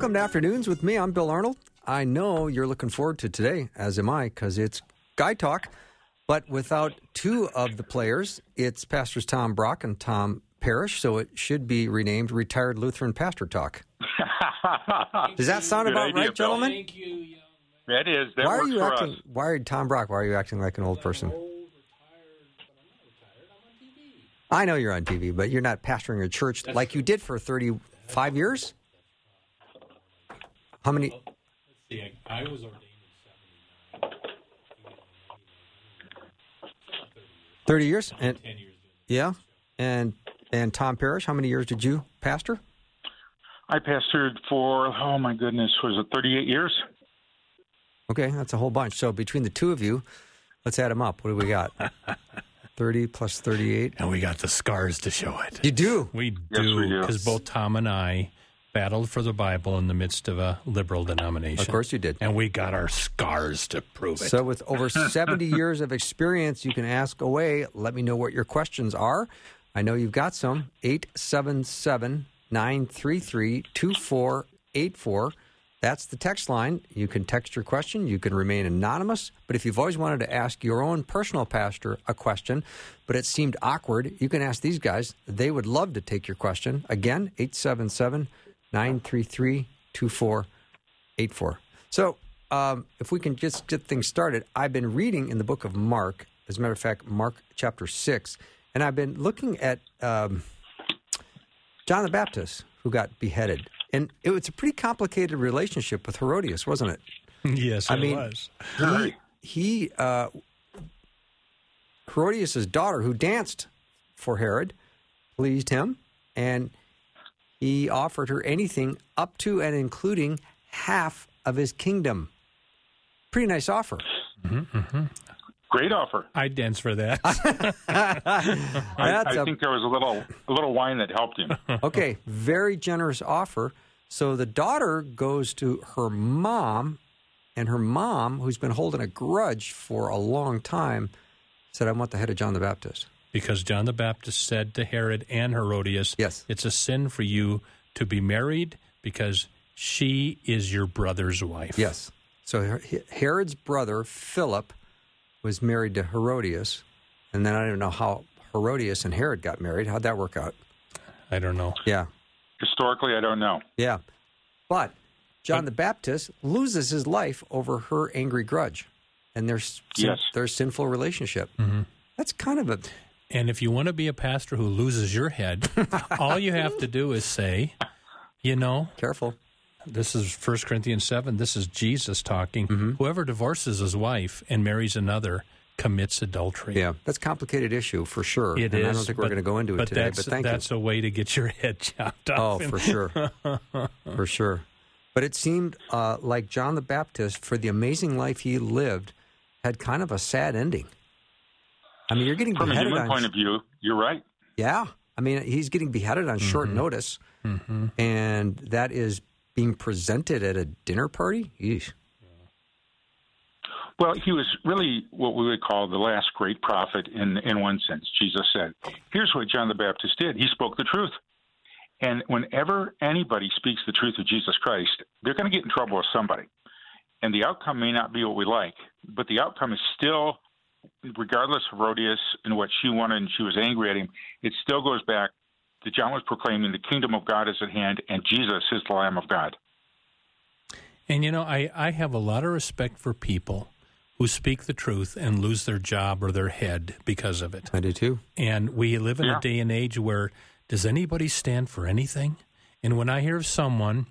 Welcome to Afternoons with me. I'm Bill Arnold. I know you're looking forward to today, as am I, because it's Guy Talk. But without two of the players, it's Pastors Tom Brock and Tom Parrish, so it should be renamed Retired Lutheran Pastor Talk. Does that sound Good about idea, right, Bill. gentlemen? Thank you, young man. That is. That why are you for acting? us. Why are Tom Brock? Why are you acting like an old person? Old, retired, but I'm not retired. I'm on TV. I know you're on TV, but you're not pastoring a church like you did for 35 years. How many? Let's see. I, I was ordained in '79. 30 years. And Ten years. yeah, and and Tom Parrish, how many years did you pastor? I pastored for oh my goodness, was it 38 years? Okay, that's a whole bunch. So between the two of you, let's add them up. What do we got? 30 plus 38. And we got the scars to show it. You do. We do, do. because both Tom and I battled for the Bible in the midst of a liberal denomination. Of course you did. And we got our scars to prove it. So with over 70 years of experience, you can ask away. Let me know what your questions are. I know you've got some. 877 933 2484. That's the text line. You can text your question. You can remain anonymous. But if you've always wanted to ask your own personal pastor a question, but it seemed awkward, you can ask these guys. They would love to take your question. Again, 877 933 2484. So, um, if we can just get things started, I've been reading in the book of Mark, as a matter of fact, Mark chapter 6, and I've been looking at um, John the Baptist, who got beheaded. And it was a pretty complicated relationship with Herodias, wasn't it? yes, I it mean- was. He, he uh, Herodias' daughter, who danced for Herod, pleased him, and he offered her anything up to and including half of his kingdom. Pretty nice offer. Mm-hmm, mm-hmm. Great offer. I'd dance for that. I, That's I a- think there was a little a little wine that helped him. okay, very generous offer. So the daughter goes to her mom, and her mom, who's been holding a grudge for a long time, said, I want the head of John the Baptist. Because John the Baptist said to Herod and Herodias, Yes. it's a sin for you to be married because she is your brother's wife. Yes. So Herod's brother, Philip, was married to Herodias. And then I don't know how Herodias and Herod got married. How'd that work out? I don't know. Yeah. Historically, I don't know. Yeah. But John the Baptist loses his life over her angry grudge and their, sin- Yes. their sinful relationship. Mm-hmm. That's kind of a. And if you want to be a pastor who loses your head, all you have to do is say, you know, Careful. this is 1 Corinthians 7. This is Jesus talking. Mm-hmm. Whoever divorces his wife and marries another commits adultery. Yeah. That's a complicated issue for sure. It and is. I don't think we're going to go into it today, but thank you. that's a way to get your head chopped off. Oh, for sure. for sure. But it seemed uh, like John the Baptist, for the amazing life he lived, had kind of a sad ending. I mean, you're getting From a beheaded human on. point of view, you're right. yeah. I mean, he's getting beheaded on short Mm-hmm. notice, and that is being presented at a dinner party. Yeesh. Well, he was really what we would call the last great prophet in in one sense. Jesus said, "Here's what John the Baptist did. He spoke the truth." And whenever anybody speaks the truth of Jesus Christ, they're going to get in trouble with somebody. And the outcome may not be what we like, but the outcome is still, regardless of Herodias and what she wanted and she was angry at him, it still goes back to John was proclaiming the kingdom of God is at hand and Jesus is the Lamb of God. And you know, I, I have a lot of respect for people who speak the truth and lose their job or their head because of it. I do too. And we live in Yeah. a day and age where does anybody stand for anything? And when I hear of someone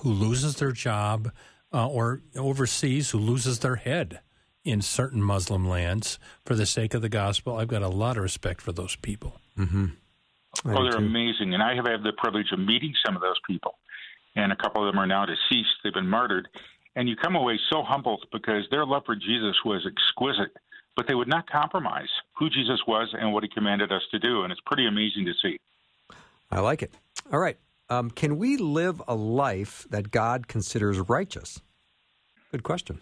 who loses their job uh, or overseas who loses their head in certain Muslim lands for the sake of the gospel, I've got a lot of respect for those people. I oh, they're too. amazing. And I have had the privilege of meeting some of those people. And a couple of them are now deceased. They've been martyred. And you come away so humbled because their love for Jesus was exquisite, but they would not compromise who Jesus was and what he commanded us to do. And it's pretty amazing to see. I like it. All right. Um, can we live a life that God considers righteous? Good question.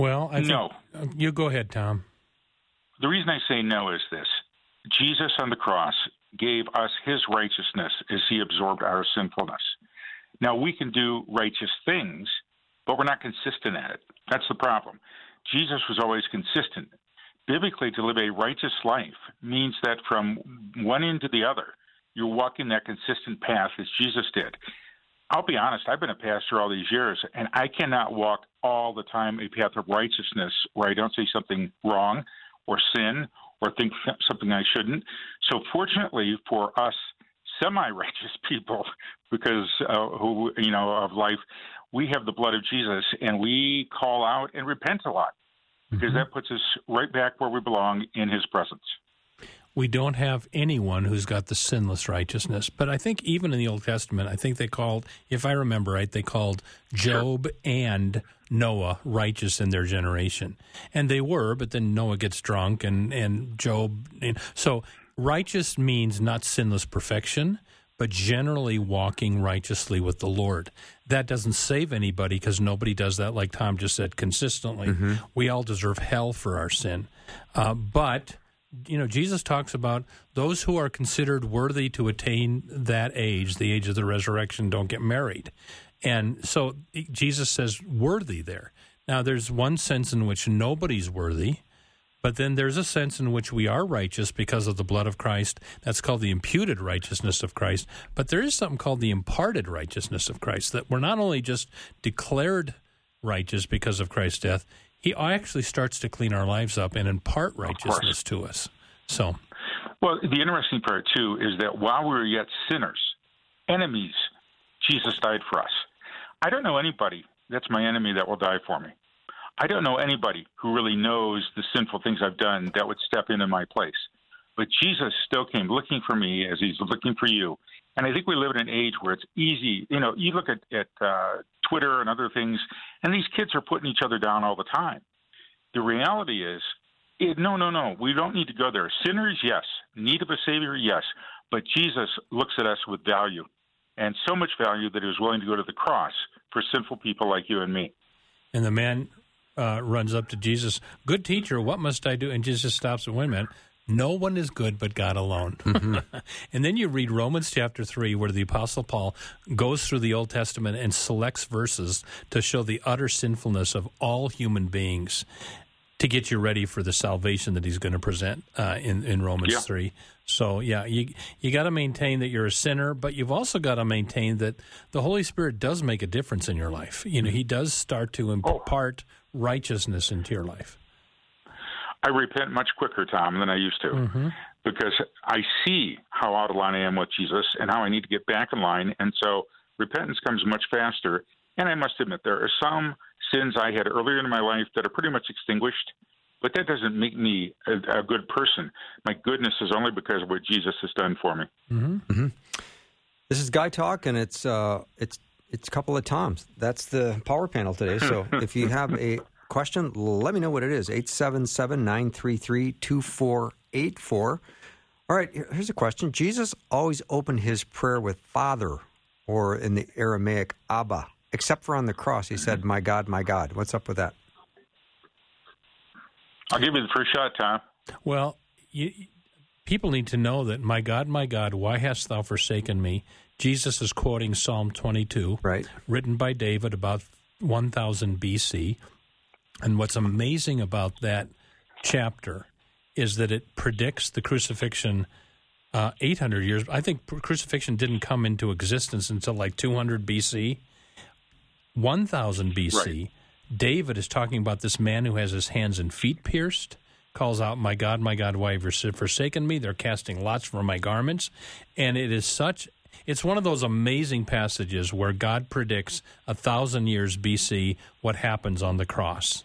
Well, I think, No. you go ahead, Tom. The reason I say no is this Jesus on the cross gave us his righteousness as he absorbed our sinfulness. Now, we can do righteous things, but we're not consistent at it. That's the problem. Jesus was always consistent. Biblically, to live a righteous life means that from one end to the other, you're walking that consistent path as Jesus did. I'll be honest, I've been a pastor all these years, and I cannot walk all the time a path of righteousness where I don't say something wrong or sin or think something I shouldn't. So, fortunately for us semi-righteous people, because uh, who you know of life, we have the blood of Jesus, and we call out and repent a lot because that puts us right back where we belong in His presence. We don't have anyone who's got the sinless righteousness. But I think even in the Old Testament, I think they called, if I remember right, they called Job and Noah righteous in their generation. And they were, but then Noah gets drunk and, and Job. And so righteous means not sinless perfection, but generally walking righteously with the Lord. That doesn't save anybody because nobody does that, like Tom just said, consistently. We all deserve hell for our sin. Uh, but you know, Jesus talks about those who are considered worthy to attain that age, the age of the resurrection, don't get married. And so Jesus says worthy there. Now, there's one sense in which nobody's worthy, but then there's a sense in which we are righteous because of the blood of Christ. That's called the imputed righteousness of Christ. But there is something called the imparted righteousness of Christ, that we're not only just declared righteous because of Christ's death, he actually starts to clean our lives up and impart righteousness to us. So, Well, the interesting part too is that while we were yet sinners, enemies, Jesus died for us. I don't know anybody that's my enemy that will die for me. I don't know anybody who really knows the sinful things I've done that would step in in my place. But Jesus still came looking for me as he's looking for you. And I think we live in an age where it's easy. You know, you look at, at uh, Twitter and other things, and these kids are putting each other down all the time. The reality is, it, no, no, no. We don't need to go there. Sinners, yes. Need of a Savior, yes. But Jesus looks at us with value, and so much value that he was willing to go to the cross for sinful people like you and me. and the man uh, runs up to Jesus, Good teacher, what must I do? And Jesus stops and wait a minute. No one is good but God alone. and then you read Romans chapter 3, where the Apostle Paul goes through the Old Testament and selects verses to show the utter sinfulness of all human beings to get you ready for the salvation that he's going to present uh, in, in Romans Yeah. 3. So, yeah, you, you got to maintain that you're a sinner, but you've also got to maintain that the Holy Spirit does make a difference in your life. You know, he does start to impart righteousness into your life. I repent much quicker, Tom, than I used to, mm-hmm. because I see how out of line I am with Jesus and how I need to get back in line. And so repentance comes much faster. And I must admit, there are some sins I had earlier in my life that are pretty much extinguished, but that doesn't make me a, a good person. My goodness is only because of what Jesus has done for me. Mm-hmm. Mm-hmm. This is Guy Talk, and it's uh, it's it's a couple of Toms. That's the power panel today. So if you have a question, let me know what it is. 877-933-2484. All right, here's a question. Jesus always opened his prayer with Father, or in the Aramaic, Abba, except for on the cross. He said, My God, my God. What's up with that? I'll give you the first shot, Tom. Well, you, people need to know that, my God, my God, why hast thou forsaken me? Jesus is quoting Psalm 22, Right. written by David about 1000 BC. And what's amazing about that chapter is that it predicts the crucifixion uh, 800 years. I think crucifixion didn't come into existence until like 200 BC. 1000 BC, David is talking about this man who has his hands and feet pierced, calls out, My God, my God, why have you forsaken me? They're casting lots for my garments. And it is such, it's one of those amazing passages where God predicts a thousand years BC what happens on the cross.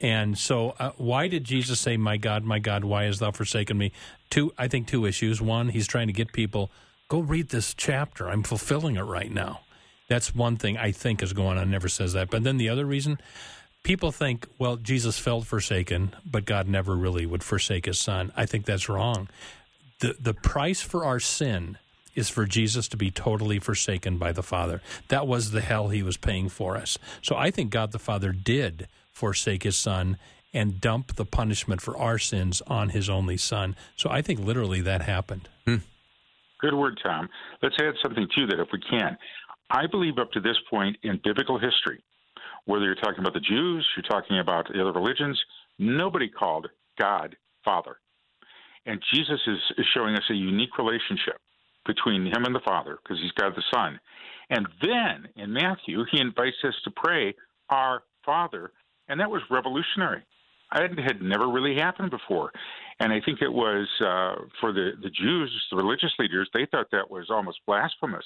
And so, uh, why did Jesus say, My God, my God, why hast thou forsaken me? two. I think two issues. One, he's trying to get people go read this chapter. I'm fulfilling it right now. That's one thing I think is going on. Never says that. But then the other reason, people think, well, Jesus felt forsaken, but God never really would forsake His Son. I think that's wrong. the The price for our sin is for Jesus to be totally forsaken by the Father. That was the hell He was paying for us. So I think God the Father did forsake His Son and dump the punishment for our sins on His only Son. So I think literally that happened. Hmm. Good word, Tom. Let's add something to that if we can. I believe up to this point in biblical history, whether you're talking about the Jews, you're talking about the other religions, nobody called God Father. And Jesus is, is showing us a unique relationship between him and the Father because he's God the Son. And then in Matthew, he invites us to pray, Our Father. And that was revolutionary. It had never really happened before. And I think it was uh, for the, the Jews, the religious leaders, they thought that was almost blasphemous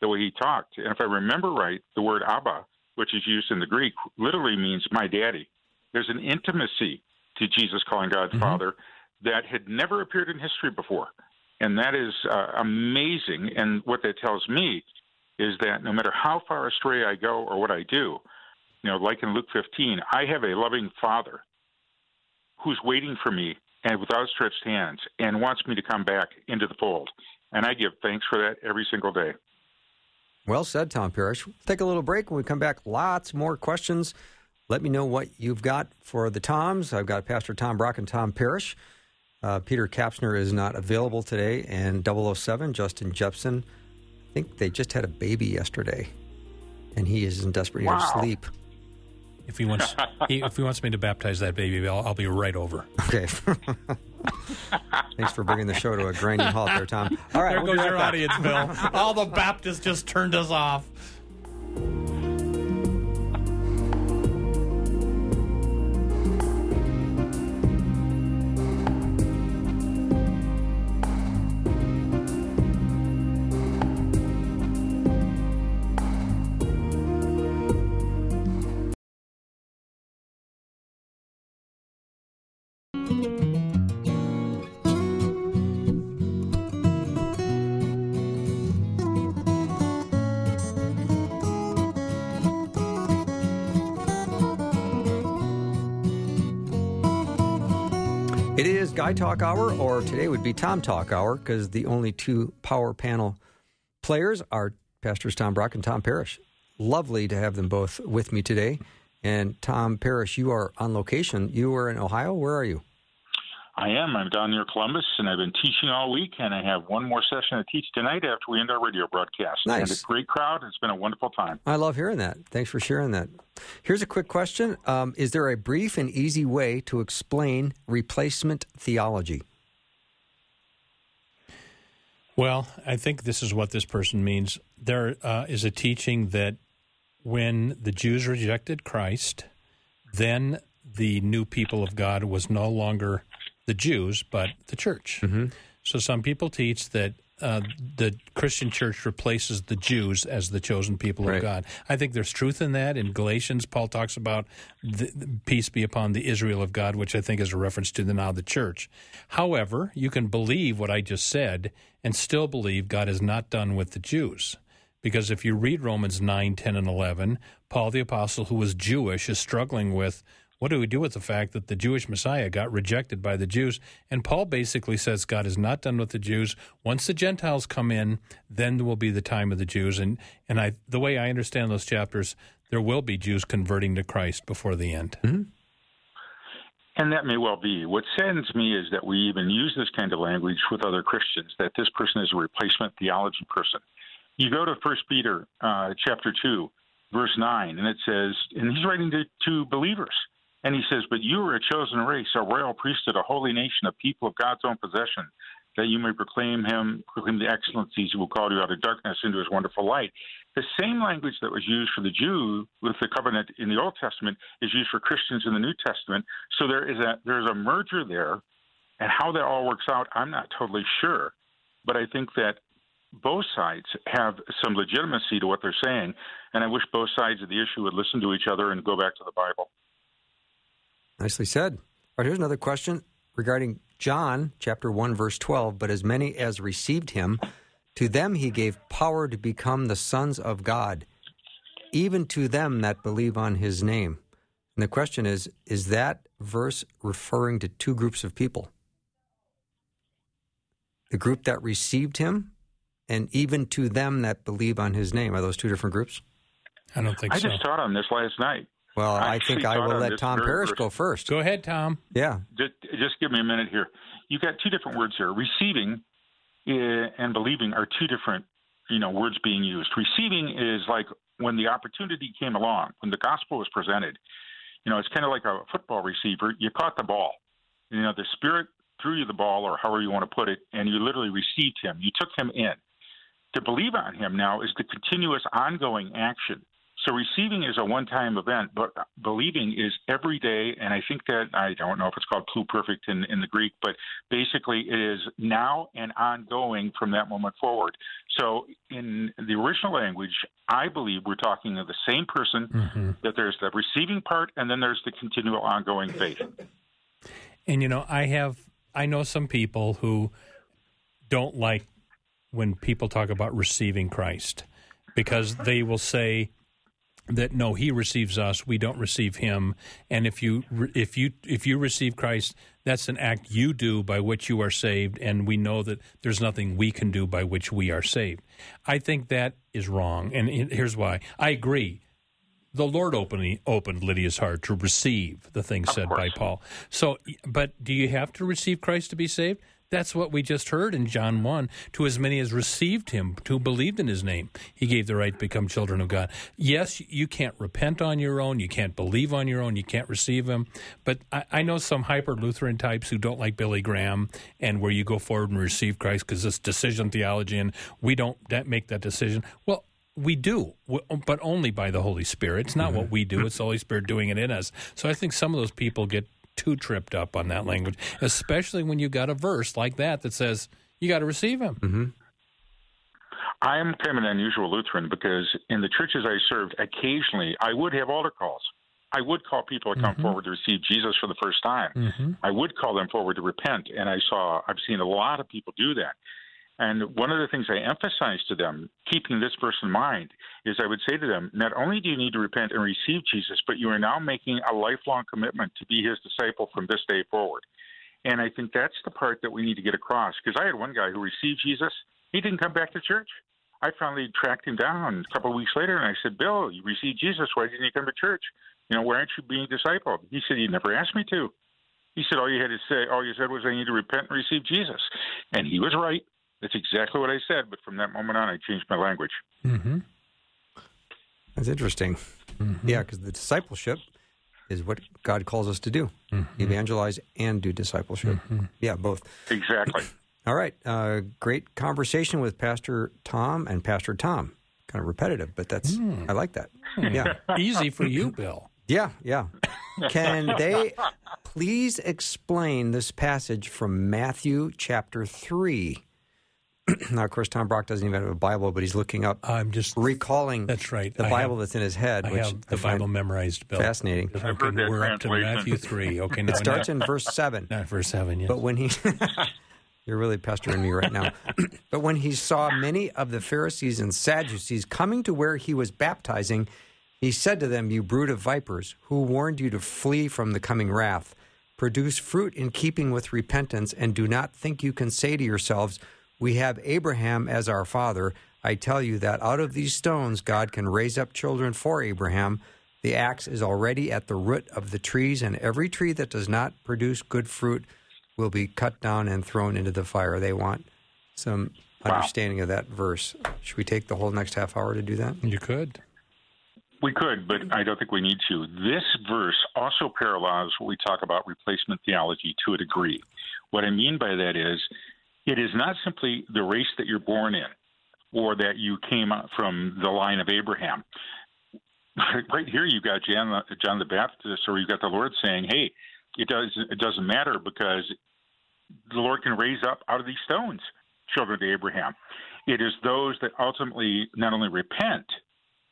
the way he talked. And if I remember right, the word Abba, which is used in the Greek, literally means my daddy. There's an intimacy to Jesus calling God mm-hmm. Father that had never appeared in history before. And that is uh, amazing. And what that tells me is that no matter how far astray I go or what I do, you know, like in Luke 15, I have a loving Father who's waiting for me and with outstretched hands and wants me to come back into the fold. And I give thanks for that every single day. Well said, Tom Parrish. We'll take a little break. When we come back, lots more questions. Let me know what you've got for the Toms. I've got Pastor Tom Brock and Tom Parrish. Uh, Peter Kapsner is not available today, and 007, Justin Jepson, I think they just had a baby yesterday, and he is in desperate need wow. of sleep. If he wants, he, if he wants me to baptize that baby, I'll, I'll be right over. Okay. Thanks for bringing the show to a grinding halt there, Tom. All right, there we'll goes your audience, Bill. All the Baptists just turned us off. Guy Talk Hour, or today would be Tom Talk Hour, because the only two power panel players are Pastors Tom Brock and Tom Parrish. Lovely to have them both with me today. And Tom Parrish, you are on location. You are in Ohio. Where are you? I am. I'm down near Columbus, and I've been teaching all week, and I have one more session to teach tonight after we end our radio broadcast. Nice. And a great crowd. It's been a wonderful time. I love hearing that. Thanks for sharing that. Here's a quick question um, Is there a brief and easy way to explain replacement theology? Well, I think this is what this person means. There uh, is a teaching that when the Jews rejected Christ, then the new people of God was no longer the Jews, but the church. Mm-hmm. So some people teach that uh, the Christian church replaces the Jews as the chosen people right. of God. I think there's truth in that. In Galatians, Paul talks about the, the peace be upon the Israel of God, which I think is a reference to the now the church. However, you can believe what I just said and still believe God is not done with the Jews. Because if you read Romans 9, 10, and 11, Paul the Apostle, who was Jewish, is struggling with what do we do with the fact that the Jewish Messiah got rejected by the Jews? And Paul basically says God is not done with the Jews. Once the Gentiles come in, then will be the time of the Jews. And and I, the way I understand those chapters, there will be Jews converting to Christ before the end. Mm-hmm. And that may well be. What saddens me is that we even use this kind of language with other Christians, that this person is a replacement theology person. You go to First Peter uh, chapter 2, verse 9, and it says, and he's writing to, to believers. And he says, But you are a chosen race, a royal priesthood, a holy nation, a people of God's own possession, that you may proclaim him, proclaim the excellencies who will call you out of darkness into his wonderful light. The same language that was used for the Jew with the covenant in the Old Testament is used for Christians in the New Testament. So there is a there's a merger there, and how that all works out, I'm not totally sure. But I think that both sides have some legitimacy to what they're saying, and I wish both sides of the issue would listen to each other and go back to the Bible. Nicely said. All right, here's another question regarding John chapter 1 verse 12, but as many as received him, to them he gave power to become the sons of God, even to them that believe on his name. And the question is, is that verse referring to two groups of people? The group that received him and even to them that believe on his name. Are those two different groups? I don't think I so. I just taught on this last night. Well, I I think I will let Tom very Parrish go first. Go ahead, Tom. Yeah. Just, just give me a minute here. You've got two different words here. Receiving eh, and believing are two different, you know, words being used. Receiving is like when the opportunity came along, when the gospel was presented. You know, it's kind of like a football receiver. You caught the ball. You know, the Spirit threw you the ball, or however you want to put it, and you literally received Him. You took Him in. To believe on Him now is the continuous, ongoing action. So receiving is a one-time event, but believing is every day. And I think that I don't know if it's called pluperfect in, in the Greek, but basically it is now and ongoing from that moment forward. So in the original language, I believe we're talking of the same person. Mm-hmm. That there's the receiving part, and then there's the continual, ongoing faith. And you know, I have I know some people who don't like when people talk about receiving Christ because they will say that no he receives us we don't receive him and if you if you if you receive Christ that's an act you do by which you are saved and we know that there's nothing we can do by which we are saved i think that is wrong and here's why i agree the Lord opened opened Lydia's heart to receive the things said by. Paul. So, but do you have to receive Christ to be saved? That's what we just heard in John 1. To as many as received him, who believed in his name, he gave the right to become children of God. Yes, you can't repent on your own. You can't believe on your own. You can't receive him. But I, I know some hyper Lutheran types who don't like Billy Graham and where you go forward and receive Christ because it's decision theology and we don't that make that decision. Well, we do, but only by the Holy Spirit. It's not what mm-hmm. we do; it's the Holy Spirit doing it in us. So I think some of those people get too tripped up on that language, especially when you got a verse like that that says you got to receive Him. I'm kind of an unusual Lutheran because in the churches I served, occasionally I would have altar calls. I would call people to come mm-hmm. forward to receive Jesus for the first time. Mm-hmm. I would call them forward to repent, and I saw I've seen a lot of people do that. And one of the things I emphasize to them, keeping this verse in mind, is I would say to them, not only do you need to repent and receive Jesus, but you are now making a lifelong commitment to be his disciple from this day forward. And I think that's the part that we need to get across. Because I had one guy who received Jesus, he didn't come back to church. I finally tracked him down a couple of weeks later, and I said, "Bill, you received Jesus. Why didn't you come to church? You know, why aren't you being discipled?" He said, "You never asked me to." He said, "All you had to say, all you said was I need to repent and receive Jesus," and he was right. That's exactly what I said. But from that moment on, I changed my language. Mm-hmm. That's interesting. Yeah, because the discipleship is what God calls us to do evangelize and do discipleship. Yeah, both. Exactly. All right. Uh, great conversation with Pastor Tom and Pastor Tom. Kind of repetitive, but that's, I like that. Yeah. Easy for you, Bill. Yeah, yeah. Can they please explain this passage from Matthew chapter 3? now, of course, Tom Brock doesn't even have a Bible, but he's looking up, I'm just recalling That's right. the I Bible have- that's in his head, I which have the I Bible memorized, Bill. fascinating. Okay, I've heard that we're up to. Matthew three. Okay, now It starts in verse 7. not verse seven. Yes. But when he, you're really pestering me right now. but when he saw many of the Pharisees and Sadducees coming to where he was baptizing, he said to them, You brood of vipers, who warned you to flee from the coming wrath? Produce fruit in keeping with repentance, and do not think you can say to yourselves, We have Abraham as our father. I tell you that out of these stones God can raise up children for Abraham. The axe is already at the root of the trees, and every tree that does not produce good fruit will be cut down and thrown into the fire. They want some understanding of that verse. Should we take the whole next half hour to do that? you could. We could, but I don't think we need to. This verse also parallels what we talk about replacement theology to a degree. What I mean by that is, it is not simply the race that you're born in or that you came from the line of Abraham. Right here, you've got John, John the Baptist, or you've got the Lord saying, "Hey, it does it doesn't matter because the Lord can raise up out of these stones children to Abraham." It is those that ultimately not only repent,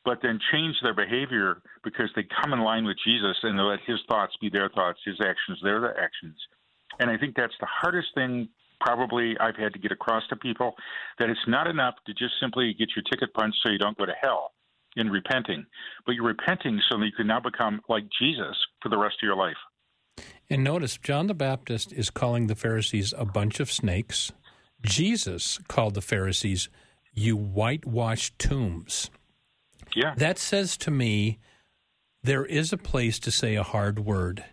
but then change their behavior because they come in line with Jesus and they let his thoughts be their thoughts, his actions their actions. And I think that's the hardest thing probably I've had to get across to people that it's not enough to just simply get your ticket punched so you don't go to hell in repenting, but you're repenting so that you can now become like Jesus for the rest of your life. And notice, John the Baptist is calling the Pharisees a bunch of snakes. Jesus called the Pharisees, you whitewashed tombs. Yeah. That says to me, there is a place to say a hard word,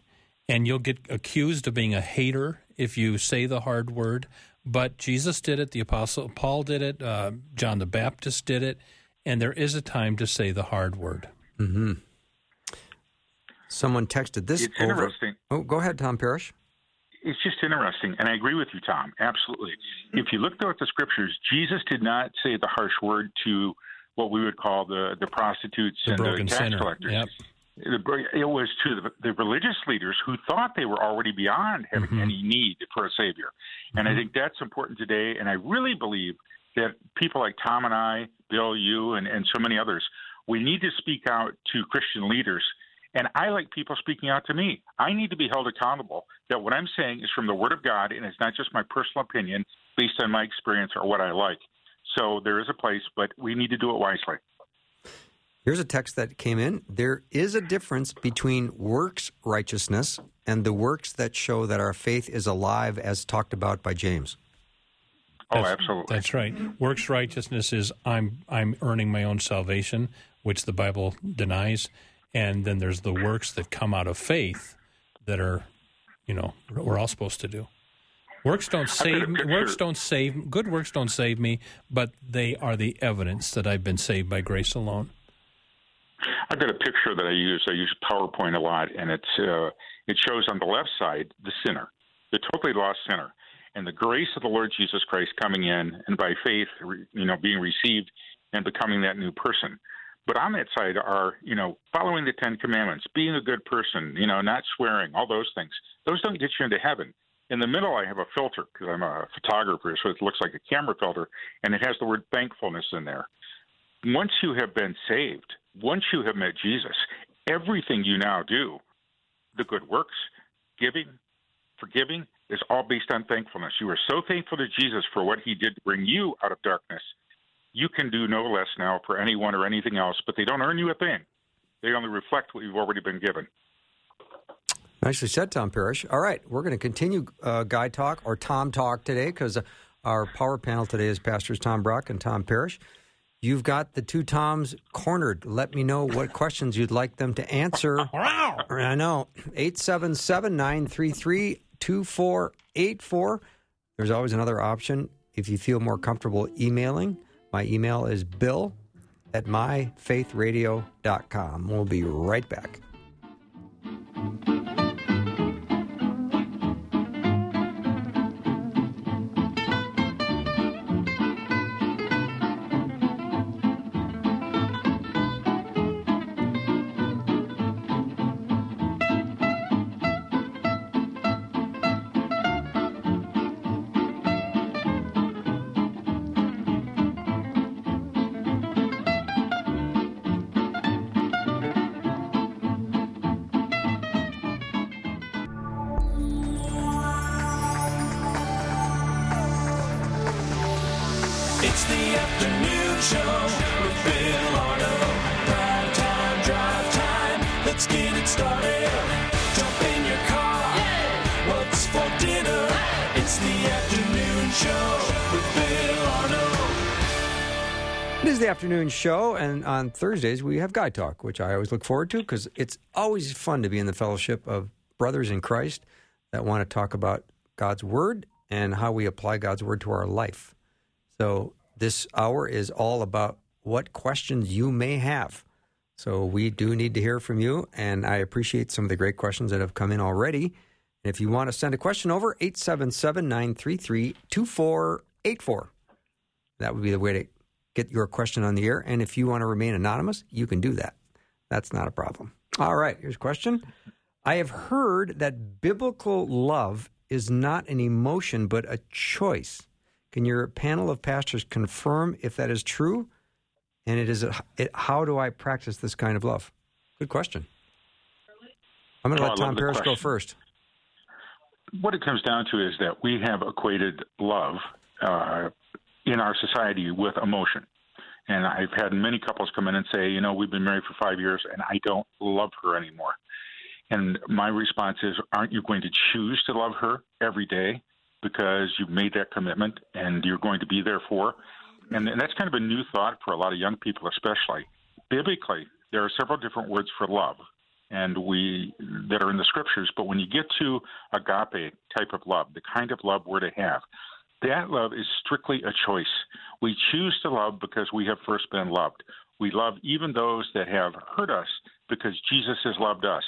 and you'll get accused of being a hater if you say the hard word. But Jesus did it, the Apostle Paul did it, uh, John the Baptist did it, and there is a time to say the hard word. Mm-hmm. Someone texted this It's over. interesting. Oh, go ahead, Tom Parrish. It's just interesting, and I agree with you, Tom. Absolutely. If you look though at the scriptures, Jesus did not say the harsh word to what we would call the the prostitutes The and broken the tax sinner. collectors. Yep. It was to the, the religious leaders who thought they were already beyond having Mhm. any need for a savior, and I Mhm. think that's important today. And I really believe that people like Tom and I, Bill, you, and, and so many others, we need to speak out to Christian leaders. And I like people speaking out to me. I need to be held accountable that what I'm saying is from the Word of God and it's not just my personal opinion based on my experience or what I like. So there is a place, but we need to do it wisely. Here's a text that came in. There is a difference between works righteousness and the works that show that our faith is alive, as talked about by James. Oh, That's- absolutely. That's right. Works righteousness is I'm I'm earning my own salvation, which the Bible denies, and then there's the works that come out of faith that are, you know, we're all supposed to do. Works don't save me. Works don't save. Good works don't save me, but they are the evidence that I've been saved by grace alone. I've got a picture that I use. I use PowerPoint a lot, and it's uh, it shows on the left side the sinner, the totally lost sinner, and the grace of the Lord Jesus Christ coming in, and by faith, you know, being received and becoming that new person. But on that side are, you know, following the Ten Commandments, being a good person, you know, not swearing, all those things. Those don't get you into heaven. In the middle, I have a filter because I'm a photographer, so it looks like a camera filter, and it has the word thankfulness in there once you have been saved, once you have met Jesus, everything you now do, the good works, giving, forgiving, is all based on thankfulness. You are so thankful to Jesus for what he did to bring you out of darkness. You can do no less now for anyone or anything else, but they don't earn you a thing. They only reflect what you've already been given. Nicely said, Tom Parrish. All right, we're going to continue uh, Guy Talk or Tom Talk today because our power panel today is Pastors Tom Brock and Tom Parrish. You've got the two Toms cornered. Let me know what questions you'd like them to answer. I know. 877 933 2484. There's always another option if you feel more comfortable emailing. My email is bill at myfaithradio.com. We'll be right back. It is the afternoon show, and on Thursdays we have Guy Talk, which I always look forward to because it's always fun to be in the fellowship of brothers in Christ that want to talk about God's Word and how we apply God's Word to our life. So this hour is all about what questions you may have. So we do need to hear from you, and I appreciate some of the great questions that have come in already. And if you want to send a question over, 877 933 2484. That would be the way to get your question on the air. And if you want to remain anonymous, you can do that. That's not a problem. All right, here's a question. I have heard that biblical love is not an emotion, but a choice. Can your panel of pastors confirm if that is true? And it is it, how do I practice this kind of love? Good question. I'm going to Oh, let Tom the Parrish go first. what it comes down to is that we have equated love uh, in our society with emotion. And I've had many couples come in and say, you know, we've been married for five years and I don't love her anymore. And my response is, aren't you going to choose to love her every day because you've made that commitment and you're going to be there for? And, and that's kind of a new thought for a lot of young people, especially. Biblically, there are several different words for love and we that are in the scriptures. But when you get to agape type of love, the kind of love we're to have, that love is strictly a choice. We choose to love because we have first been loved. We love even those that have hurt us because Jesus has loved us.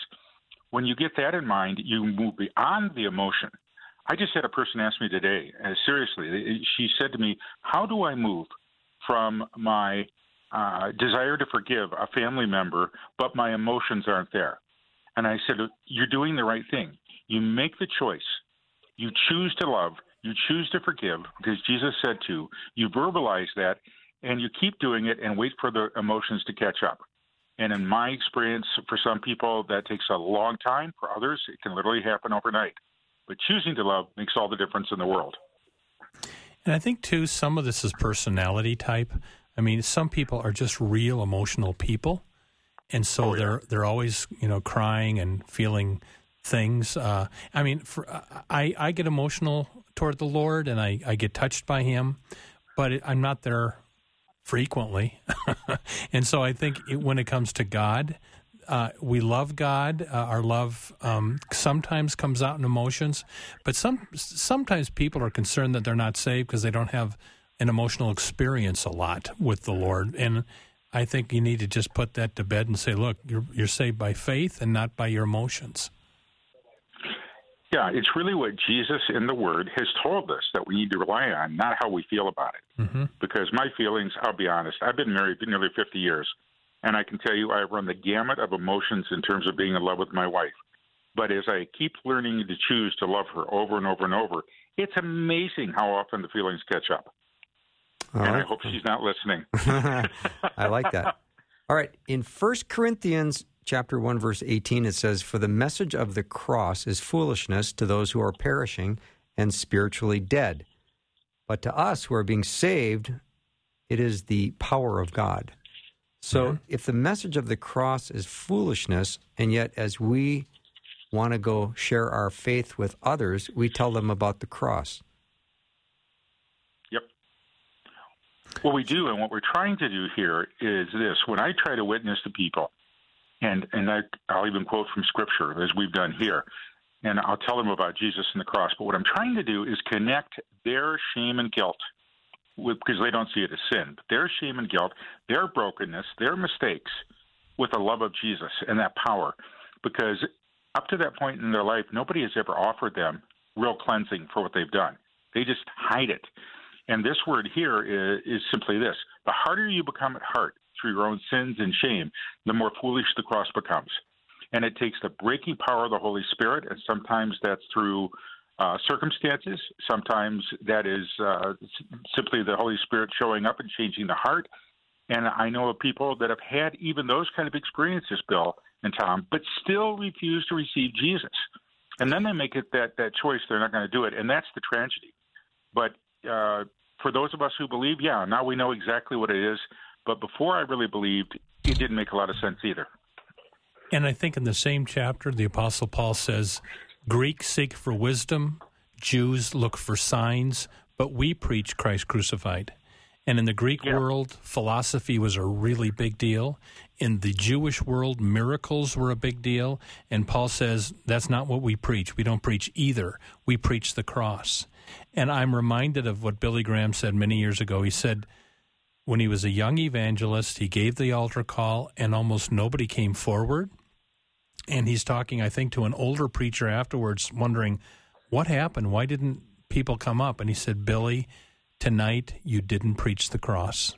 When you get that in mind, you move beyond the emotion. I just had a person ask me today, uh, seriously, she said to me, How do I move from my uh, desire to forgive a family member, but my emotions aren't there. And I said, You're doing the right thing. You make the choice. You choose to love. You choose to forgive because Jesus said to. You verbalize that, and you keep doing it and wait for the emotions to catch up. And in my experience, for some people, that takes a long time. For others, it can literally happen overnight. But choosing to love makes all the difference in the world. And I think too, some of this is personality type. I mean, some people are just real emotional people, and so Oh, yeah. they're they're always you know crying and feeling things. Uh, I mean, for, I I get emotional toward the Lord, and I I get touched by Him, but it, I'm not there frequently, and so I think it, when it comes to God. Uh, we love God. Uh, our love um, sometimes comes out in emotions, but some sometimes people are concerned that they're not saved because they don't have an emotional experience a lot with the Lord. And I think you need to just put that to bed and say, look, you're you're saved by faith and not by your emotions. Yeah, it's really what Jesus in the Word has told us that we need to rely on, not how we feel about it. Mm-hmm. Because my feelings, I'll be honest, I've been married nearly 50 years, and I can tell you I've run the gamut of emotions in terms of being in love with my wife. But as I keep learning to choose to love her over and over and over, it's amazing how often the feelings catch up. All and I hope she's not listening. I like that. All right. In 1 Corinthians chapter 1 verse 18 it says for the message of the cross is foolishness to those who are perishing and spiritually dead. But to us who are being saved it is the power of God. So if the message of the cross is foolishness and yet as we want to go share our faith with others, we tell them about the cross. Yep. What we do and what we're trying to do here is this: when I try to witness to people, and and I, I'll even quote from Scripture as we've done here, and I'll tell them about Jesus and the cross. But what I'm trying to do is connect their shame and guilt, with, because they don't see it as sin, but their shame and guilt, their brokenness, their mistakes, with the love of Jesus and that power, because up to that point in their life, nobody has ever offered them real cleansing for what they've done. They just hide it. And this word here is, is simply this the harder you become at heart through your own sins and shame, the more foolish the cross becomes. And it takes the breaking power of the Holy Spirit, and sometimes that's through uh, circumstances. Sometimes that is uh, simply the Holy Spirit showing up and changing the heart. And I know of people that have had even those kind of experiences, Bill and Tom, but still refuse to receive Jesus. And then they make it that, that choice, they're not going to do it. And that's the tragedy. But uh, for those of us who believe, yeah, now we know exactly what it is. But before I really believed, it didn't make a lot of sense either. And I think in the same chapter, the Apostle Paul says, Greeks seek for wisdom, Jews look for signs, but we preach Christ crucified. And in the Greek Yeah. world, philosophy was a really big deal. In the Jewish world, miracles were a big deal. And Paul says, that's not what we preach. We don't preach either. We preach the cross. And I'm reminded of what Billy Graham said many years ago. He said, when he was a young evangelist, he gave the altar call, and almost nobody came forward. And he's talking, I think, to an older preacher afterwards, wondering, what happened? Why didn't people come up? And he said, Billy, tonight you didn't preach the cross.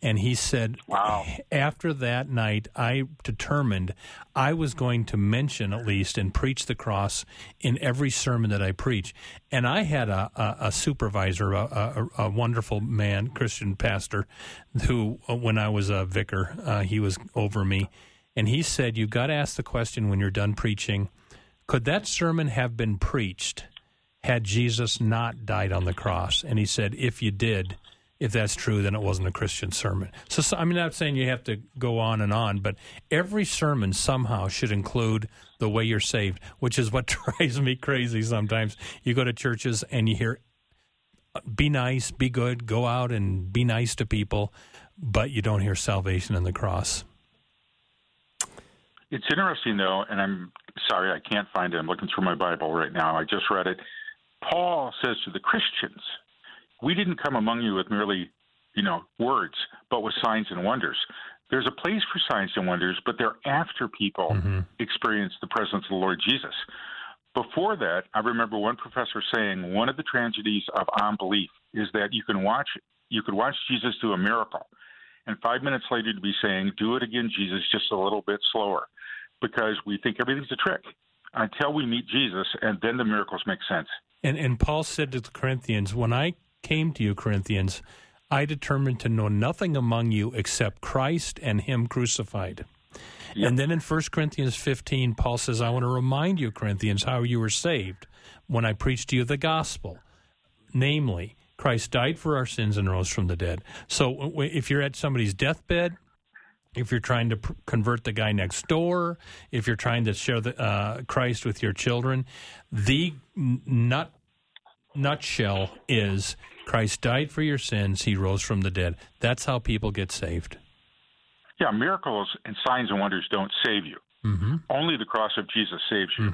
And he said, Wow. after that night, I determined I was going to mention at least and preach the cross in every sermon that I preach. And I had a, a, a supervisor, a, a, a wonderful man, Christian pastor, who, uh, when I was a vicar, uh, he was over me. And he said, You've got to ask the question when you're done preaching Could that sermon have been preached had Jesus not died on the cross? And he said, if you did, if that's true, then it wasn't a Christian sermon. So, so I'm not saying you have to go on and on, but every sermon somehow should include the way you're saved, which is what drives me crazy sometimes. You go to churches and you hear, uh, be nice, be good, go out and be nice to people, but you don't hear salvation in the cross. It's interesting, though, and I'm sorry I can't find it. I'm looking through my Bible right now. I just read it. Paul says to the Christians, We didn't come among you with merely, you know, words, but with signs and wonders. There's a place for signs and wonders, but they're after people Mm-hmm. experience the presence of the Lord Jesus. Before that, I remember one professor saying one of the tragedies of unbelief is that you can watch you could watch Jesus do a miracle, and five minutes later to be saying, "Do it again, Jesus, just a little bit slower," because we think everything's a trick until we meet Jesus, and then the miracles make sense. And and Paul said to the Corinthians, when I came to you, Corinthians, I determined to know nothing among you except Christ and Him crucified. And then in 1 Corinthians 15, Paul says, I want to remind you, Corinthians, how you were saved when I preached to you the gospel. Namely, Christ died for our sins and rose from the dead. So if you're at somebody's deathbed, if you're trying to pr- convert the guy next door, if you're trying to share the, uh, Christ with your children, the nut nutshell is Christ died for your sins, he rose from the dead. That's how people get saved. Yeah, miracles and signs and wonders don't save you. Mm-hmm. Only the cross of Jesus saves you.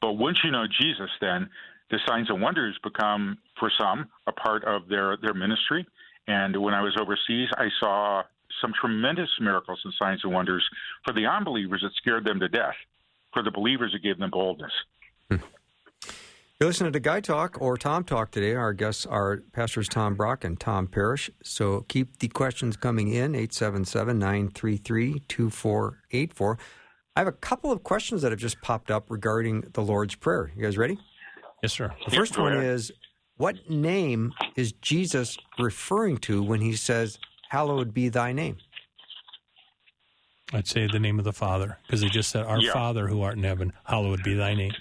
But once you know Jesus, then the signs and wonders become, for some, a part of their, their ministry. And when I was overseas, I saw some tremendous miracles and signs and wonders for the unbelievers that scared them to death. For the believers, it gave them boldness. You're listening to Guy Talk or Tom Talk today. Our guests are Pastors Tom Brock and Tom Parrish. So keep the questions coming in, 877 933 2484. I have a couple of questions that have just popped up regarding the Lord's Prayer. You guys ready? Yes, sir. The first one is What name is Jesus referring to when he says, Hallowed be thy name? I'd say the name of the Father because he just said, Our Yeah. Father who art in heaven, hallowed be thy name.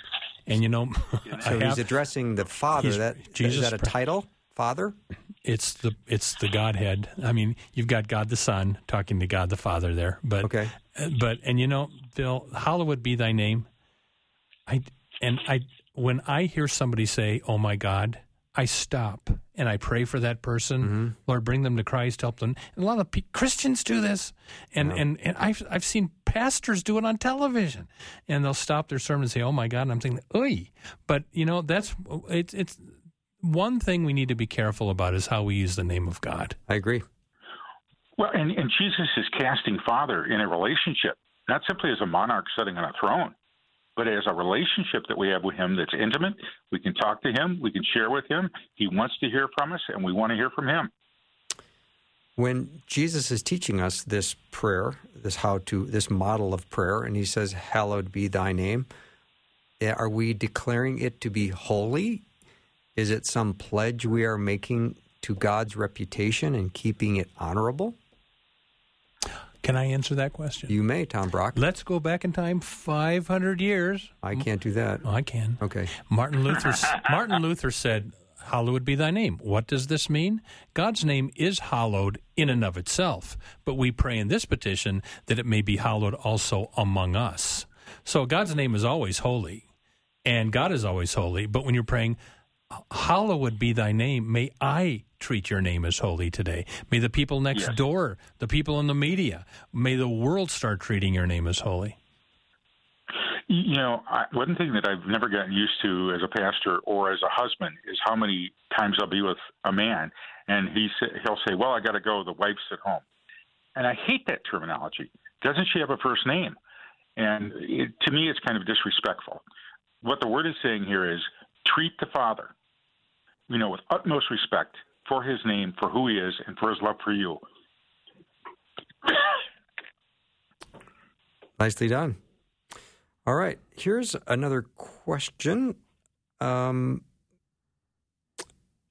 And you know, I So he's addressing the Father. He's- That, Jesus is that a title? Father? it's the it's the Godhead. I mean, you've got God the Son talking to God the Father there, but Okay. But and you know, Bill, hallowed be thy name. I and I when I hear somebody say, "Oh my God," I stop and I pray for that person. Mm-hmm. Lord, bring them to Christ, help them. And a lot of pe- Christians do this, and and and I've I've seen pastors do it on television, and they'll stop their sermon and say, "Oh my God," and I'm thinking, "Oy," but you know, that's it's it's one thing we need to be careful about is how we use the name of God. I agree. Well, and, and Jesus is casting Father in a relationship, not simply as a monarch sitting on a throne, but as a relationship that we have with Him that's intimate. We can talk to Him, we can share with Him. He wants to hear from us, and we want to hear from Him. when Jesus is teaching us this prayer, this how to this model of prayer, and he says, "Hallowed be thy name," eh, are we declaring it to be holy? Is it some pledge we are making to God's reputation and keeping it honorable? Can I answer that question? You may, Tom Brock. Let's go back in time 500 years. I can't do that. Oh, I can. Okay. Martin Luther Martin Luther said, "Hallowed be thy name." What does this mean? God's name is hallowed in and of itself, but we pray in this petition that it may be hallowed also among us. So God's name is always holy, and God is always holy. But when you're praying, "Hallowed be thy name," may I treat your name as holy today. May the people next Yes. door, the people in the media, may the world start treating your name as holy. You know, I, one thing that I've never gotten used to as a pastor or as a husband is how many times I'll be with a man and he sa- he'll say, "Well, I got to go. The wife's at home," and I hate that terminology. Doesn't she have a first name? And it, to me, it's kind of disrespectful. What the word is saying here is treat the father, you know, with utmost respect for his name, for who he is, and for his love for you. Nicely done. All right. Here's another question. Um,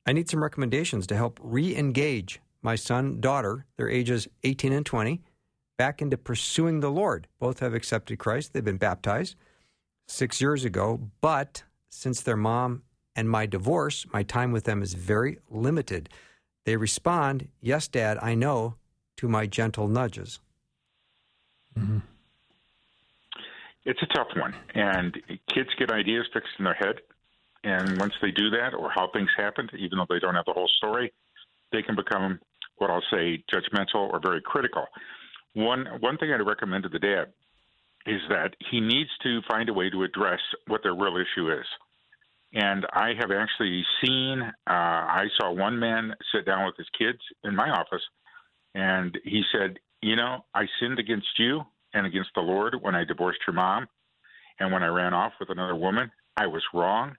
I need some recommendations to help re engage my son, daughter, their ages 18 and 20, back into pursuing the Lord. Both have accepted Christ, they've been baptized. six years ago, but since their mom and my divorce, my time with them is very limited. They respond, Yes, Dad, I know, to my gentle nudges. Mm-hmm. It's a tough one, and kids get ideas fixed in their head, and once they do that, or how things happened, even though they don't have the whole story, they can become what I'll say judgmental or very critical. One one thing I'd recommend to the dad is that he needs to find a way to address what their real issue is. And I have actually seen, uh, I saw one man sit down with his kids in my office, and he said, You know, I sinned against you and against the Lord when I divorced your mom. And when I ran off with another woman, I was wrong.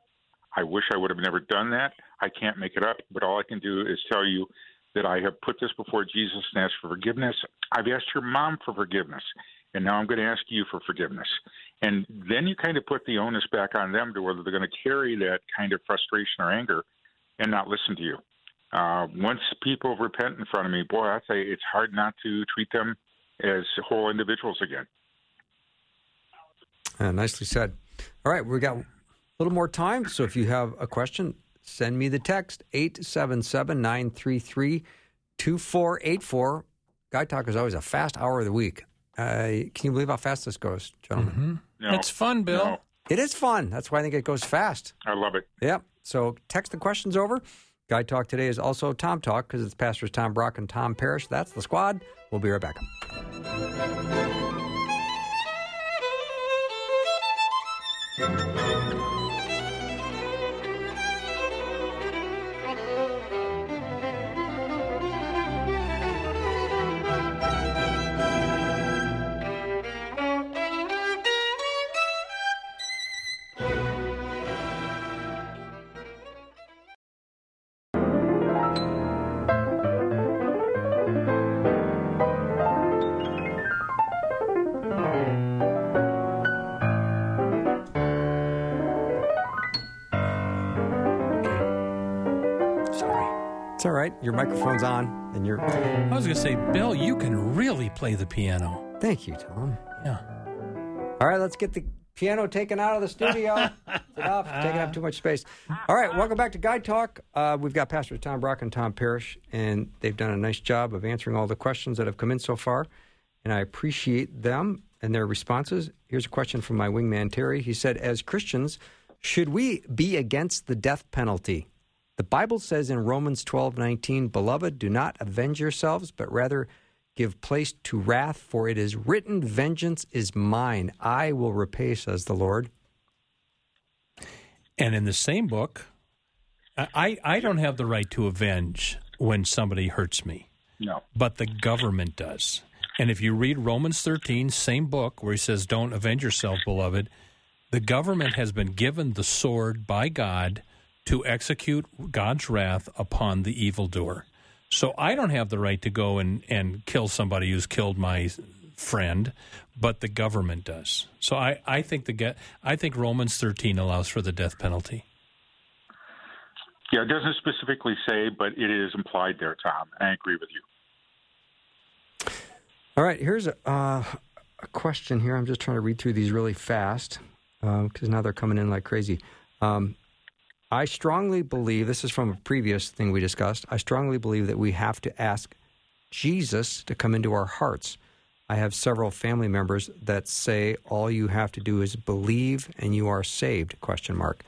I wish I would have never done that. I can't make it up, but all I can do is tell you that I have put this before Jesus and asked for forgiveness. I've asked your mom for forgiveness, and now I'm going to ask you for forgiveness. And then you kind of put the onus back on them to whether they're going to carry that kind of frustration or anger and not listen to you. Uh, once people repent in front of me, boy, I say it's hard not to treat them as whole individuals again. Uh, nicely said. All right, we got a little more time. So if you have a question, send me the text 877 933 2484. Guy Talk is always a fast hour of the week. Uh, can you believe how fast this goes, gentlemen? No, It's fun, Bill. no, It is fun. That's why I think it goes fast. I love it. Yep. So text the questions over. Guy Talk today is also Tom Talk because it's Pastors Tom Brock and Tom Parrish. That's the squad. We'll be right back. All right. Your microphone's on, and you're. I was going to say, Bill, you can really play the piano. Thank you, Tom. Yeah. All right, let's get the piano taken out of the studio. it's enough. Taking up too much space. All right, welcome back to Guy Talk. Uh, we've got Pastors Tom Brock and Tom Parrish, and they've done a nice job of answering all the questions that have come in so far, and I appreciate them and their responses. Here's a question from my wingman Terry. He said, "As Christians, should we be against the death penalty?" The Bible says in Romans 12:19, "Beloved, do not avenge yourselves, but rather give place to wrath, for it is written, vengeance is mine; I will repay," says the Lord. And in the same book, I, I I don't have the right to avenge when somebody hurts me, No. but the government does. And if you read Romans 13, same book, where he says, Don't avenge yourself, beloved, the government has been given the sword by God to execute God's wrath upon the evildoer. So I don't have the right to go and, and kill somebody who's killed my friend, but the government does. So I, I think the ge- I think Romans 13 allows for the death penalty. Yeah, it doesn't specifically say, but it is implied there, Tom. I agree with you. All right, here's a, uh, a question here. I'm just trying to read through these really fast because now they're coming in like crazy. Um, I strongly believe this is from a previous thing we discussed. I strongly believe that we have to ask Jesus to come into our hearts. I have several family members that say all you have to do is believe and you are saved question mark.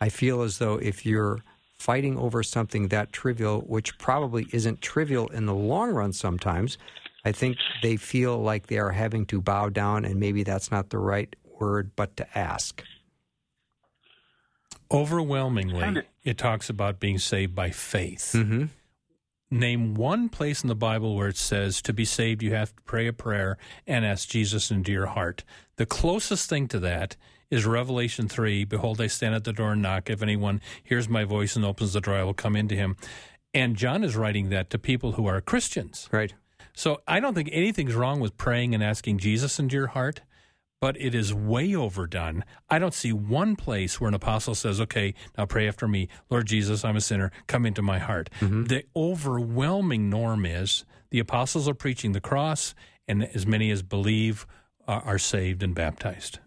I feel as though if you're fighting over something that trivial which probably isn't trivial in the long run sometimes, I think they feel like they are having to bow down and maybe that's not the right word but to ask. Overwhelmingly, Kinda- it talks about being saved by faith. Mhm. Name one place in the Bible where it says to be saved, you have to pray a prayer and ask Jesus into your heart. The closest thing to that is Revelation 3 Behold, I stand at the door and knock. If anyone hears my voice and opens the door, I will come into him. And John is writing that to people who are Christians. Right. So I don't think anything's wrong with praying and asking Jesus into your heart, but it is way overdone. I don't see one place where an apostle says, okay, now pray after me. Lord Jesus, I'm a sinner. Come into my heart. Mm-hmm. The overwhelming norm is the apostles are preaching the cross, and as many as believe are, are saved and baptized.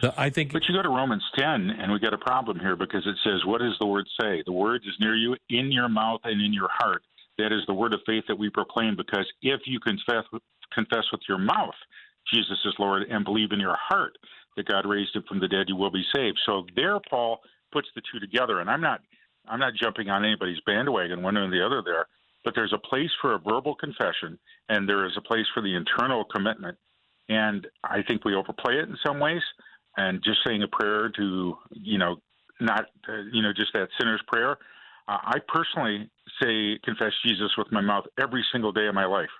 The- I think But you go to Romans 10, and we got a problem here because it says, What does the word say? The word is near you, in your mouth and in your heart. That is the word of faith that we proclaim because if you confess, confess with your mouth Jesus is Lord and believe in your heart that God raised him from the dead, you will be saved. So there, Paul puts the two together. And I'm not, I'm not jumping on anybody's bandwagon, one or the other there, but there's a place for a verbal confession and there is a place for the internal commitment. And I think we overplay it in some ways and just saying a prayer to you know not uh, you know just that sinner's prayer uh, i personally say confess jesus with my mouth every single day of my life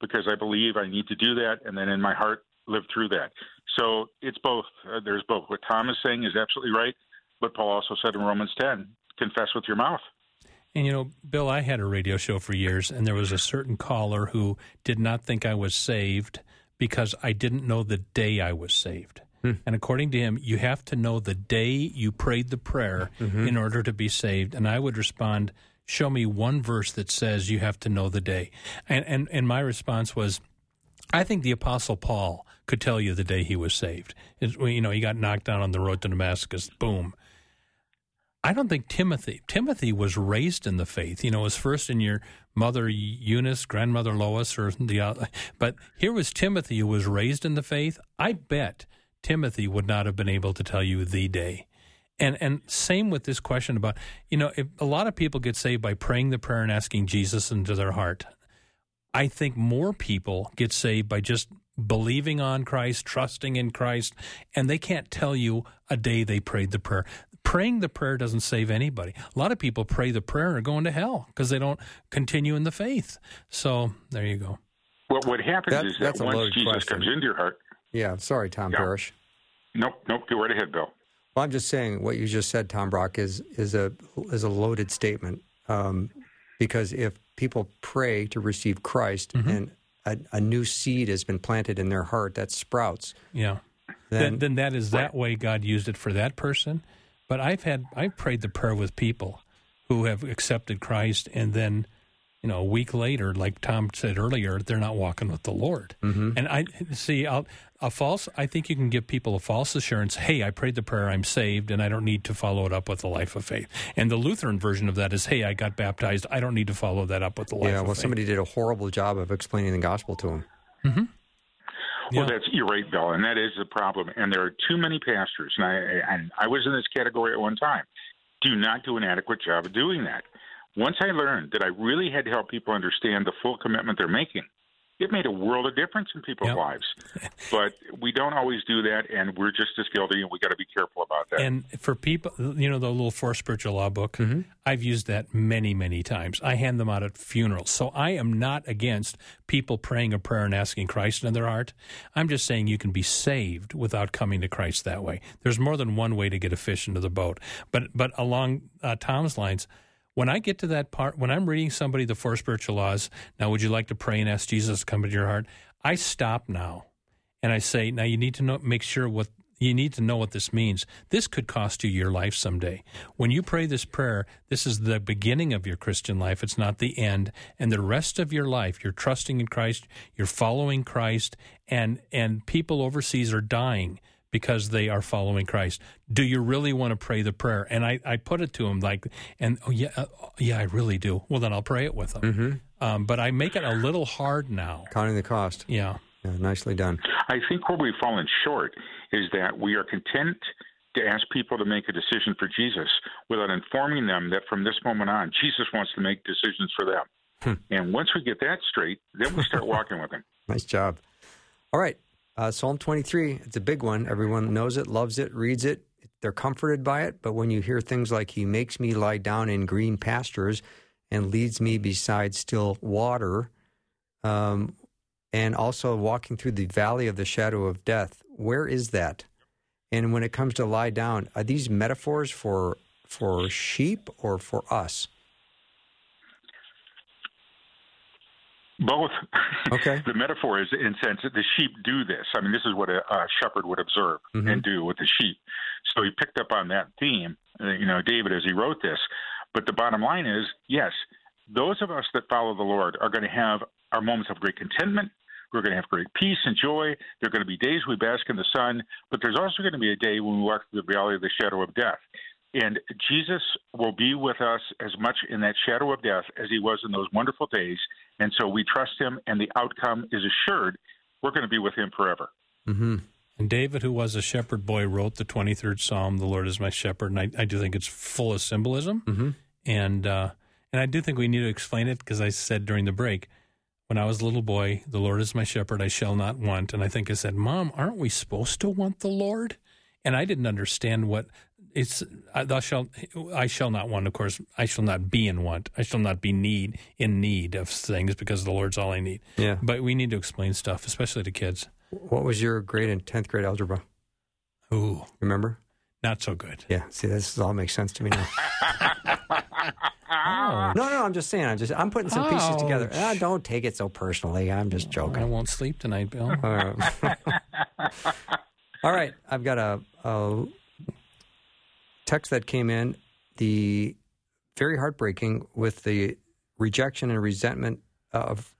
because i believe i need to do that and then in my heart live through that. So it's both. Uh, there's both. What tom is saying is absolutely right but paul also said in romans 10 confess with your mouth. And you know, Bill, I had a radio show for years, and there was a certain caller who did not think I was saved because I didn't know the day I was saved. And according to him, you have to know the day you prayed the prayer in order to be saved. And I would respond, Show me one verse that says you have to know the day. And, and, and my response was, I think the Apostle Paul could tell you the day he was saved. It, you know, he got knocked down on the road to Damascus, boom. I don't think Timothy. Timothy was raised in the faith. You know, was first in your mother Eunice, grandmother Lois, or the. Uh, but here was Timothy who was raised in the faith. I bet Timothy would not have been able to tell you the day. And and same with this question about you know if a lot of people get saved by praying the prayer and asking Jesus into their heart. I think more people get saved by just believing on Christ, trusting in Christ, and they can't tell you a day they prayed the prayer. Praying the prayer doesn't save anybody. A lot of people pray the prayer and are going to hell because they don't continue in the faith. So there you go. what, what happens That- is that that's once jesus question. comes into your heart Yeah, sorry, Tom Yeah. Parrish. nope nope go right ahead bill Well, I'm just saying what you just said, Tom Brock, is is a is a loaded statement. Um, because if people pray to receive Christ and a, a new seed has been planted in their heart that sprouts, Yeah. then, Then, then that is that way God used it for that person. But I've had I've prayed the prayer with people who have accepted Christ, and then you know a week later, like Tom said earlier, they're not walking with the Lord. Mm-hmm. And I see I'll, a false. I think you can give people a false assurance. Hey, I prayed the prayer, I'm saved, and I don't need to follow it up with a life of faith. And the Lutheran version of that is, Hey, I got baptized, I don't need to follow that up with a life of faith. yeah, of well, faith. somebody did a horrible job of explaining the gospel to him. Mm-hmm. Well, Yeah. that's you're right, Bill, and that is the problem. And there are too many pastors, and I and I was in this category at one time. Do not do an adequate job of doing that. Once I learned that I really had to help people understand the full commitment they're making, it made a world of difference in people's Yep. lives. But we don't always do that, and we're just as guilty, and we got to be careful about that. And for people, you know, the little Four Spiritual Law book, I've used that many, many times. I hand them out at funerals. So I am not against people praying a prayer and asking Christ in their heart. I'm just saying you can be saved without coming to Christ that way. There's more than one way to get a fish into the boat. But but along uh, Tom's lines, when I get to that part, when I'm reading somebody the Four Spiritual Laws, now would you like to pray and ask Jesus to come into your heart? I stop now and I say, now you need to know, make sure what you need to know what this means. This could cost you your life someday. When you pray this prayer, this is the beginning of your Christian life. It's not the end. And the rest of your life, you're trusting in Christ, you're following Christ, and and people overseas are dying because they are following Christ. Do you really want to pray the prayer? And I, I put it to him like, and oh yeah, uh, yeah, I really do. Well, then I'll pray it with them. Um, but I make it a little hard now. Counting the cost. Yeah. Yeah, nicely done. I think where we've fallen short is that we are content to ask people to make a decision for Jesus without informing them that from this moment on, Jesus wants to make decisions for them. And once we get that straight, then we start walking with him. Nice job. All right. Uh, Psalm 23, it's a big one. Everyone knows it, loves it, reads it. They're comforted by it. But when you hear things like, He makes me lie down in green pastures and leads me beside still water, um, and also walking through the valley of the shadow of death, where is that? And when it comes to lie down, are these metaphors for for sheep or for us? Both. Okay. the metaphor is in sense that the sheep do this. I mean, this is what a, a shepherd would observe and do with the sheep. So he picked up on that theme, uh, you know, David, as he wrote this. But the bottom line is, yes, those of us that follow the Lord are going to have our moments of great contentment. We're going to have great peace and joy. There are going to be days we bask in the sun, but there's also going to be a day when we walk through the valley of the shadow of death. And Jesus will be with us as much in that shadow of death as he was in those wonderful days. And so we trust him, and the outcome is assured. We're going to be with him forever. Mm-hmm. And David, who was a shepherd boy, wrote the 23rd Psalm, The Lord is my shepherd. And I, I do think it's full of symbolism. Mm-hmm. And, uh, and I do think we need to explain it because I said during the break, when I was a little boy, the Lord is my shepherd, I shall not want. And I think I said, Mom, aren't we supposed to want the Lord? And I didn't understand what it's uh, thou shalt I shall not want. Of course, I shall not be in want. I shall not be need in need of things because the Lord's all I need. Yeah. But we need to explain stuff, especially to kids. What was your grade in 10th grade algebra? Ooh, Remember? not so good. Yeah. See, this all makes sense to me now. Oh, no, no, I'm just saying. I'm just I'm putting some pieces together. Ouch. Ah, don't take it so personally. I'm just joking. I won't sleep tonight, Bill. All right. All right. I've got a, a text that came in. The very heartbreaking with the rejection and resentment of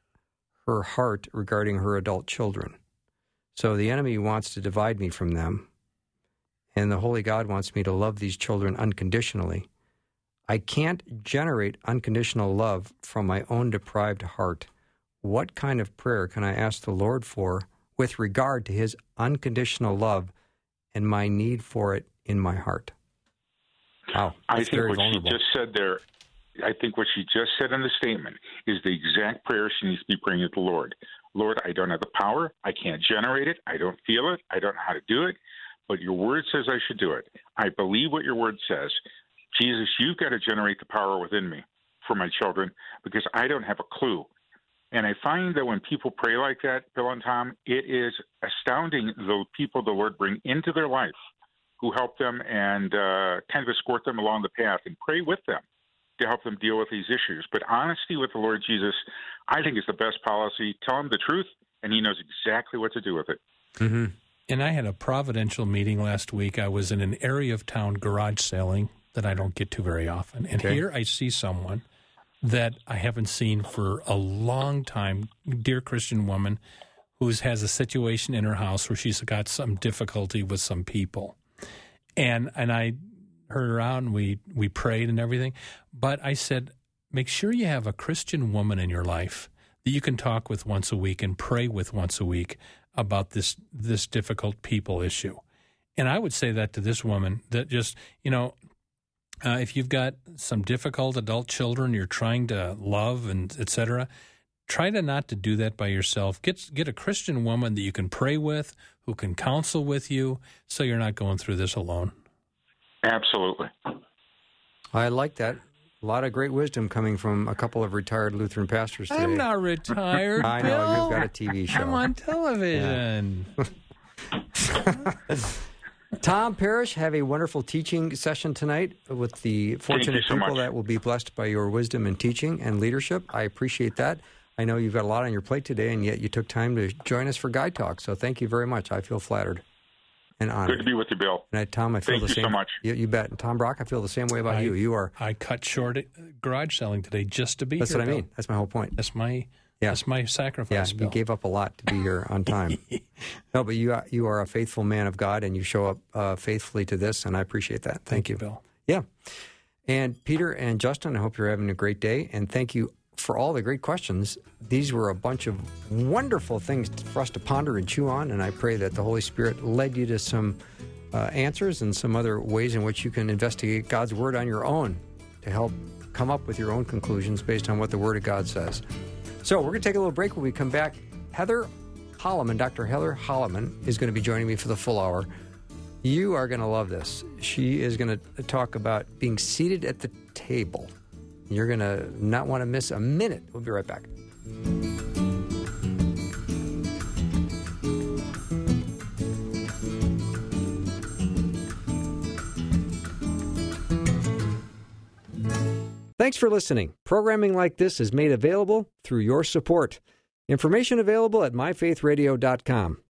her heart regarding her adult children. So the enemy wants to divide me from them, and the Holy God wants me to love these children unconditionally. I can't generate unconditional love from my own deprived heart. What kind of prayer can I ask the Lord for with regard to his unconditional love and my need for it in my heart? Wow. I think what vulnerable. she just said there, I think what she just said in the statement is the exact prayer she needs to be praying to the Lord. Lord, I don't have the power. I can't generate it. I don't feel it. I don't know how to do it. But your word says I should do it. I believe what your word says. Jesus, you've got to generate the power within me for my children because I don't have a clue. And I find that when people pray like that, Bill and Tom, it is astounding the people the Lord bring into their life who help them and uh, kind of escort them along the path and pray with them to help them deal with these issues. But honesty with the Lord Jesus, I think, is the best policy. Tell him the truth, and he knows exactly what to do with it. hmm And I had a providential meeting last week. I was in an area of town garage selling that I don't get to very often. And Okay. here I see someone that I haven't seen for a long time, dear Christian woman who has a situation in her house where she's got some difficulty with some people. And and I heard her out and we we prayed and everything. But I said, make sure you have a Christian woman in your life that you can talk with once a week and pray with once a week about this this difficult people issue. And I would say that to this woman that just, you know, uh, if you've got some difficult adult children you're trying to love and etc., try to not to do that by yourself. Get get a Christian woman that you can pray with, who can counsel with you, so you're not going through this alone. Absolutely. I like that. A lot of great wisdom coming from a couple of retired Lutheran pastors today. I'm not retired. I know Bill. you've got a TV show. I'm on television. Tom Parrish, have a wonderful teaching session tonight with the fortunate so people much. that will be blessed by your wisdom and teaching and leadership. I appreciate that. I know you've got a lot on your plate today, and yet you took time to join us for Guy Talk. So thank you very much. I feel flattered and honored. Good to be with you, Bill. And I, Tom, I feel Thank the you same. so much. You, you bet. And Tom Brock, I feel the same way about I- you. You are. I cut short uh, garage selling today just to be here. That's here. what I mean. That's my whole point. That's my Yeah. that's my Yeah, sacrifice. you gave up a lot to be here on time. no, but you are, you are a faithful man of God, and you show up uh, faithfully to this, and I appreciate that. Thank, you. Bill. Yeah. And Peter and Justin, I hope you're having a great day. And thank you for all the great questions. These were a bunch of wonderful things for us to ponder and chew on. And I pray that the Holy Spirit led you to some uh, answers and some other ways in which you can investigate God's Word on your own to help come up with your own conclusions based on what the Word of God says. So we're going to take a little break. When we come back, Heather Holleman, Dr. Heather Holleman, is going to be joining me for the full hour. You are going to love this. She is going to talk about being seated at the table. You're going to not want to miss a minute. We'll be right back. Thanks for listening. Programming like this is made available through your support. Information available at myfaithradio.com.